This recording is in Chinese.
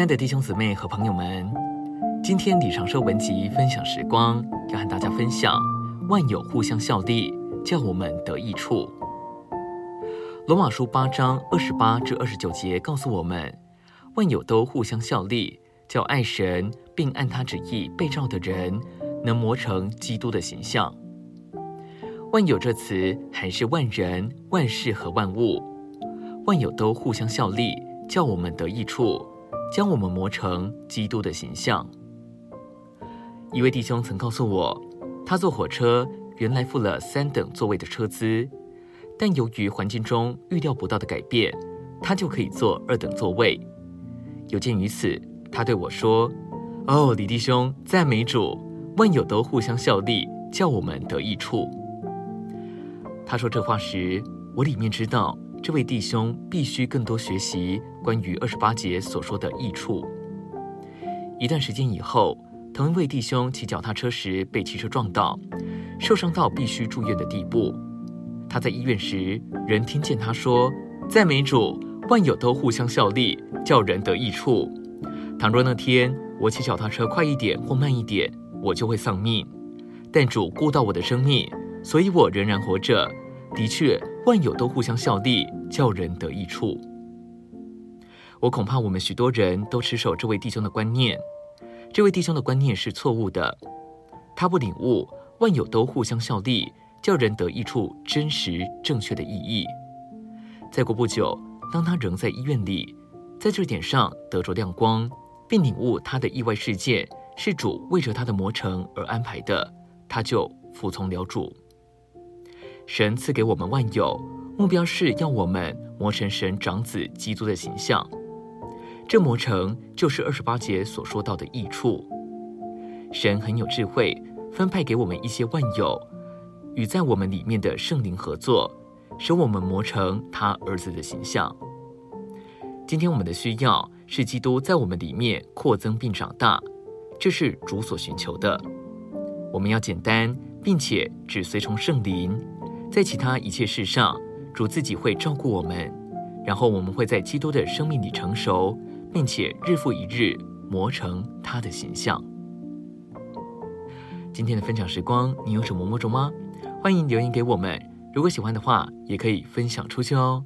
亲爱的弟兄姊妹和朋友们，今天李长寿文集分享时光，要和大家分享万有互相效力，叫我们得益处。罗马书八章二十八至二十九节告诉我们，万有都互相效力，叫爱神并按他旨意被召的人，能磨成基督的形象。万有这词还是万人、万事和万物，万有都互相效力，叫我们得益处。将我们磨成基督的形象。一位弟兄曾告诉我，他坐火车原来付了三等座位的车资，但由于环境中预料不到的改变，他就可以坐二等座位。有鉴于此，他对我说：“哦，李弟兄，赞美主，万有都互相效力，叫我们得益处。”他说这话时，我里面知道。这位弟兄必须更多学习关于二十八节所说的益处。一段时间以后，同一位弟兄骑脚踏车时被汽车撞到，受伤到必须住院的地步。他在医院时，人听见他说：“赞美主，万有都互相效力，叫人得益处。”倘若那天我骑脚踏车快一点或慢一点，我就会丧命。但主顾到我的生命，所以我仍然活着。的确。万有都互相效力，叫人得益处。我恐怕我们许多人都持守这位弟兄的观念，这位弟兄的观念是错误的。他不领悟万有都互相效力，叫人得益处真实正确的意义。再过不久，当他仍在医院里，在这点上得着亮光，并领悟他的意外事件是主为着他的磨成而安排的，他就服从了主。神赐给我们万有，目标是要我们磨成神长子基督的形象。这磨成就是二十八节所说到的益处。神很有智慧，分派给我们一些万有，与在我们里面的圣灵合作，使我们磨成他儿子的形象。今天我们的需要是基督在我们里面扩增并长大，这是主所寻求的。我们要简单，并且只随从圣灵。在其他一切事上，主自己会照顾我们，然后我们会在基督的生命里成熟，并且日复一日磨成他的形象。今天的分享时光，你有什么摸着吗？欢迎留言给我们。如果喜欢的话，也可以分享出去哦。